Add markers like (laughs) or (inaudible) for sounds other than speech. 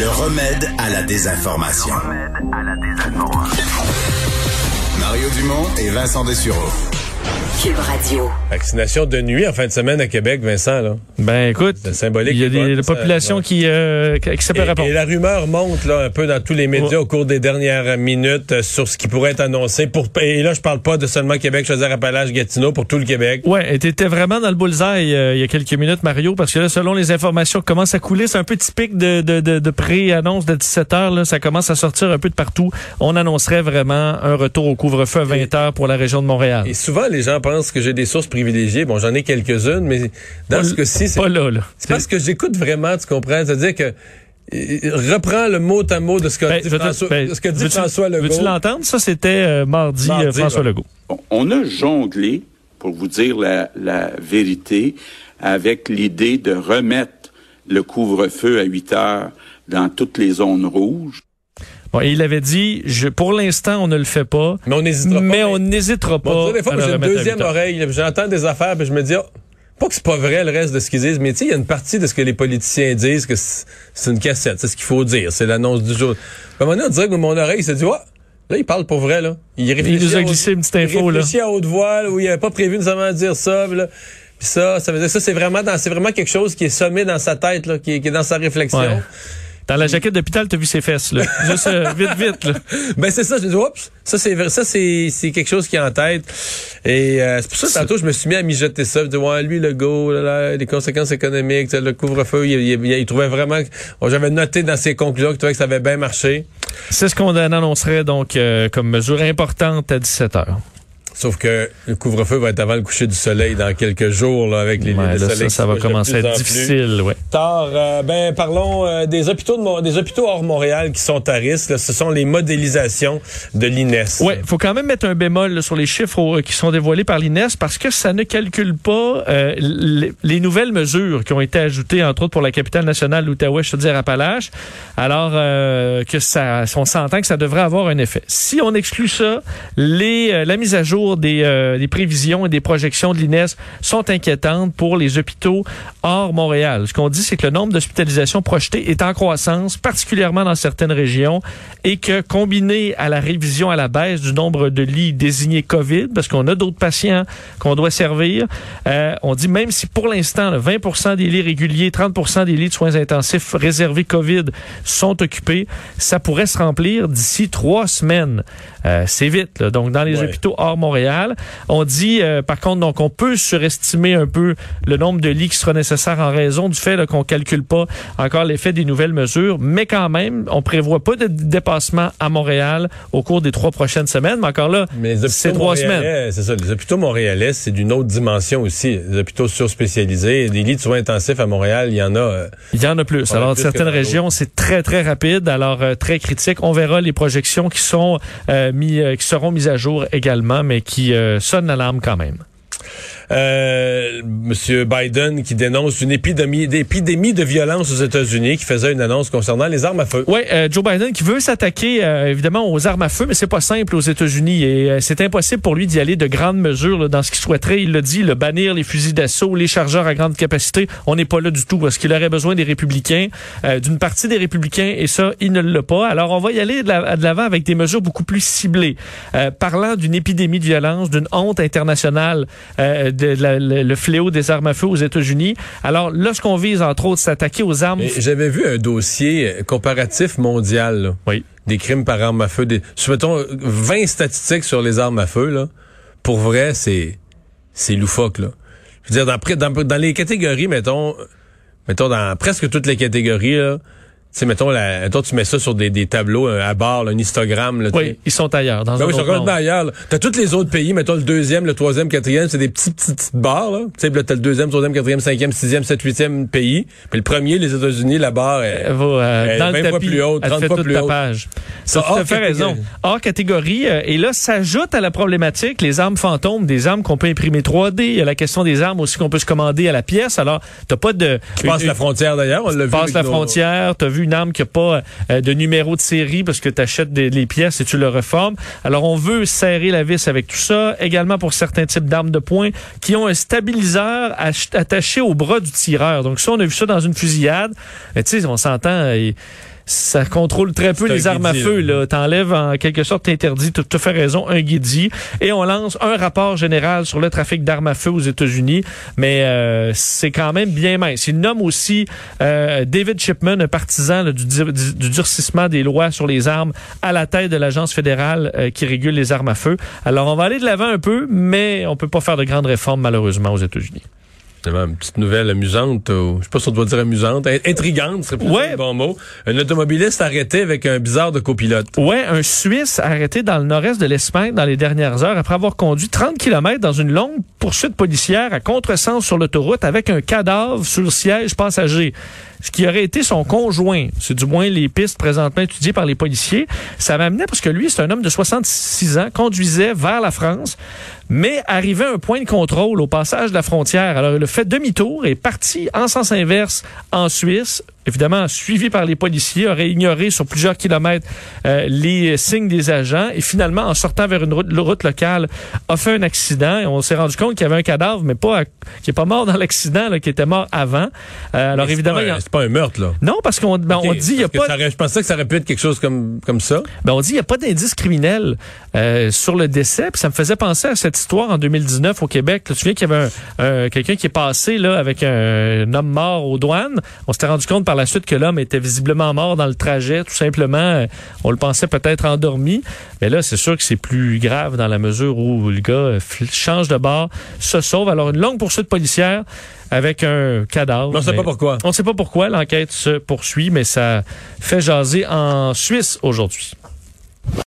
Le remède à la désinformation. Mario Dumont et Vincent Dessureau. Cube Radio. Vaccination de nuit en fin de semaine à Québec, Vincent. Là. Ben écoute, C'est symbolique. il y a des, la population qui, euh, qui s'appelle Et, répondre. et la rumeur monte là un peu dans tous les médias Ouais. au cours des dernières minutes euh, sur ce qui pourrait être annoncé. Pour et là, je parle pas de seulement Québec, Chaudière-Appalaches, Gatineau, pour tout le Québec. Ouais, tu étais vraiment dans le bullseye euh, il y a quelques minutes, Mario, parce que là, selon les informations qui commencent à couler, c'est un peu typique de, de, de, de pré-annonce de 17 heures. Là, ça commence à sortir un peu de partout. On annoncerait vraiment un retour au couvre-feu à 20 heures pour la région de Montréal. Et souvent, les gens pensent que j'ai des sources privilégiées. Bon, j'en ai quelques-unes, mais dans Pas ce cas-ci, c'est Pas là, là. c'est parce que j'écoute vraiment, tu comprends? C'est-à-dire que euh, reprends le mot à mot de ce que Ben, dit François, ben, de ce que dit veux-tu- François Legault. Veux-tu l'entendre? Ça, c'était euh, mardi, Mardi, euh, François ouais. Legault. On a jonglé, pour vous dire la, la vérité, avec l'idée de remettre le couvre-feu à 8 heures dans toutes les zones rouges. Bon, et il avait dit, je, pour l'instant, on ne le fait pas, Mais on n'hésitera pas. mais on n'hésitera pas. Bon, des fois, j'ai une deuxième 8 heures. oreille. là, J'entends des affaires, puis je me dis, oh, pas que c'est pas vrai le reste de ce qu'ils disent, mais tu sais, il y a une partie de ce que les politiciens disent que c'est une cassette. C'est ce qu'il faut dire. C'est l'annonce du jour. À un moment donné, on dirait que mon oreille s'est dit, ouais, là, il parle pour vrai, là. Il, réfléchit nous a glissé une petite il info, là. réfléchit à haute voix, là, où il avait pas prévu nécessairement de dire ça, là. Puis ça, ça veut dire ça, c'est vraiment dans, c'est vraiment quelque chose qui est sommé dans sa tête, là, qui est, qui est dans sa réflexion. Ouais. Dans la jaquette d'hôpital, t'as vu ses fesses, là. (laughs) Juste euh, vite, vite, là. Ben c'est ça, je me dis oups, ça c'est vrai- ça c'est c'est quelque chose qui est en tête. Et euh, c'est pour ça que tantôt je me suis mis à mijoter ça, je dis ouais, lui le go, là, là, les conséquences économiques, le couvre-feu, il, il- il- il trouvait vraiment que- bon, j'avais noté dans ses conclusions qu'il trouvait que ça avait bien marché. C'est ce qu'on annoncerait, donc, euh, comme mesure importante à 17 heures. Sauf que le couvre-feu va être avant le coucher du soleil dans quelques jours là avec les, Ouais, les là, soleils ça, va commencer à être difficile, ouais. Tard, euh, ben parlons euh, des hôpitaux de des hôpitaux hors Montréal qui sont à risque. là. ce sont les modélisations de l'INES. Ouais, faut quand même mettre un bémol là, sur les chiffres au- qui sont dévoilés par l'INES parce que ça ne calcule pas euh, les, les nouvelles mesures qui ont été ajoutées, entre autres pour la capitale nationale, l'Outaouais, Chaudière-Appalaches. Alors euh, que ça, on s'entend que ça devrait avoir un effet. Si on exclut ça, les, la mise à jour des, euh, des prévisions et des projections de l'INES sont inquiétantes pour les hôpitaux hors Montréal. Ce qu'on dit, c'est que le nombre d'hospitalisations projetées est en croissance, particulièrement dans certaines régions, et que combiné à la révision à la baisse du nombre de lits désignés COVID, parce qu'on a d'autres patients qu'on doit servir, euh, on dit même si pour l'instant, là, 20% des lits réguliers, 30% des lits de soins intensifs réservés COVID sont occupés, ça pourrait se remplir d'ici trois semaines. Euh, c'est vite, là. donc dans les Ouais. hôpitaux hors Montréal. On dit, euh, par contre, donc on peut surestimer un peu le nombre de lits qui sera nécessaire en raison du fait qu'on calcule pas encore l'effet des nouvelles mesures, mais quand même, on prévoit pas de dépassement à Montréal au cours des trois prochaines semaines. Mais encore là, c'est trois semaines. C'est ça, les hôpitaux montréalais, c'est d'une autre dimension aussi. Les hôpitaux surspécialisés, des lits de soins intensifs à Montréal, il y en a. euh, Il y en a plus. Alors, plus certaines dans régions, c'est très, très rapide, alors euh, très critique. On verra les projections qui sont euh, euh, qui seront mises à jour également, mais qui euh, sonnent l'alarme quand même. Euh, Monsieur Biden qui dénonce une épidémie, d'épidémie de violence aux États-Unis, qui faisait une annonce concernant les armes à feu. Oui, euh, Joe Biden qui veut s'attaquer euh, évidemment aux armes à feu, mais c'est pas simple aux États-Unis et euh, c'est impossible pour lui d'y aller de grandes mesures dans ce qu'il souhaiterait. Il l'a dit, le bannir les fusils d'assaut, les chargeurs à grande capacité. On n'est pas là du tout parce qu'il aurait besoin des républicains, euh, d'une partie des républicains et ça, il ne l'a pas. Alors on va y aller de la- de l'avant avec des mesures beaucoup plus ciblées, Euh, parlant d'une épidémie de violence, d'une honte internationale, de la- le, le fléau des armes à feu aux États-Unis. Alors lorsqu'on vise entre autres s'attaquer aux armes, J'avais vu un dossier euh, comparatif mondial là, oui. des crimes par arme à feu. Des, mettons 20 statistiques sur les armes à feu. Là. Pour vrai, c'est c'est loufoque. Là. Je veux dire, dans, dans, dans les catégories, mettons, mettons dans presque toutes les catégories, là, sais, mettons, la, mettons, tu mets ça sur des, des tableaux euh, à barre, là, un histogramme. Là. Oui, ils sont ailleurs. Dans Ben un oui, ils sont complètement ailleurs. T'as tous les autres pays, mettons le deuxième, le troisième, quatrième, c'est des petits, petits, petites barres, là. Tu sais, là, t'as le deuxième, troisième, quatrième, cinquième, sixième, sept, huitième pays. Puis le premier, les États-Unis, la barre est... Va euh, Elle est dans 20 le fois plus haute, elle 30 fait fois plus haute. page. Ça, fait raison. Hors catégorie. euh, et là, s'ajoute à la problématique les armes fantômes, des armes qu'on peut imprimer 3D. Il y a la question des armes aussi qu'on peut se commander à la pièce. Alors, t'as pas de... Qui passe la frontière, d'ailleurs, on l'a vu. passe la nos- frontière, tu as vu une arme qui n'a pas euh, de numéro de série parce que tu achètes les pièces et tu le reformes. Alors, on veut serrer la vis avec tout ça. Également pour certains types d'armes de poing qui ont un stabiliseur ach- attaché au bras du tireur. Donc, ça, on a vu ça dans une fusillade. Mais tu sais, on s'entend... ça contrôle très peu les armes à feu. là. T'enlèves en quelque sorte, t'interdis, tu as fait raison, un guidi. Et on lance un rapport général sur le trafic d'armes à feu aux États-Unis. Mais euh, c'est quand même bien mince. Il nomme aussi euh, David Shipman, un partisan là, du, du- du durcissement des lois sur les armes, à la tête de l'agence fédérale euh, qui régule les armes à feu. Alors on va aller de l'avant un peu, mais on peut pas faire de grandes réformes malheureusement aux États-Unis. Finalement, Une petite nouvelle amusante, ou, je sais pas si on doit dire amusante, in- intrigante, c'est Ouais. le bon mot. Un automobiliste arrêté avec un bizarre de copilote. Ouais, un Suisse arrêté dans le nord-est de l'Espagne dans les dernières heures après avoir conduit 30 km dans une longue poursuite policière à contresens sur l'autoroute avec un cadavre sur le siège passager. Ce qui aurait été son conjoint. C'est du moins les pistes présentement étudiées par les policiers. Ça m'amenait parce que lui, c'est un homme de 66 ans, conduisait vers la France, mais arrivait à un point de contrôle au passage de la frontière. Alors, il a fait demi-tour et parti en sens inverse en Suisse évidemment suivi par les policiers, aurait ignoré sur plusieurs kilomètres euh, les signes des agents et finalement, en sortant vers une route, locale, a fait un accident et on s'est rendu compte qu'il y avait un cadavre, mais pas à- qui est pas mort dans l'accident, qui était mort avant. Euh, alors c'est évidemment, pas y c'est pas un meurtre, là. non, parce qu'on ben, on dit il y a pas ça je pensais que ça aurait pu être quelque chose comme, comme ça. ben, on dit il n'y a pas d'indice criminel euh, sur le décès. Puis ça me faisait penser à cette histoire en 2019 au Québec. Là, tu te souviens qu'il y avait un, un- quelqu'un qui est passé là avec un, un homme mort aux douanes? On s'était rendu compte par la suite que l'homme était visiblement mort dans le trajet. Tout simplement, euh, on le pensait peut-être endormi. Mais là, c'est sûr que c'est plus grave dans la mesure où le gars euh, change de bord, se sauve. Alors, une longue poursuite policière avec un cadavre. On sait Mais- pas pourquoi. On ne sait pas pourquoi. L'enquête se poursuit, mais ça fait jaser en Suisse aujourd'hui.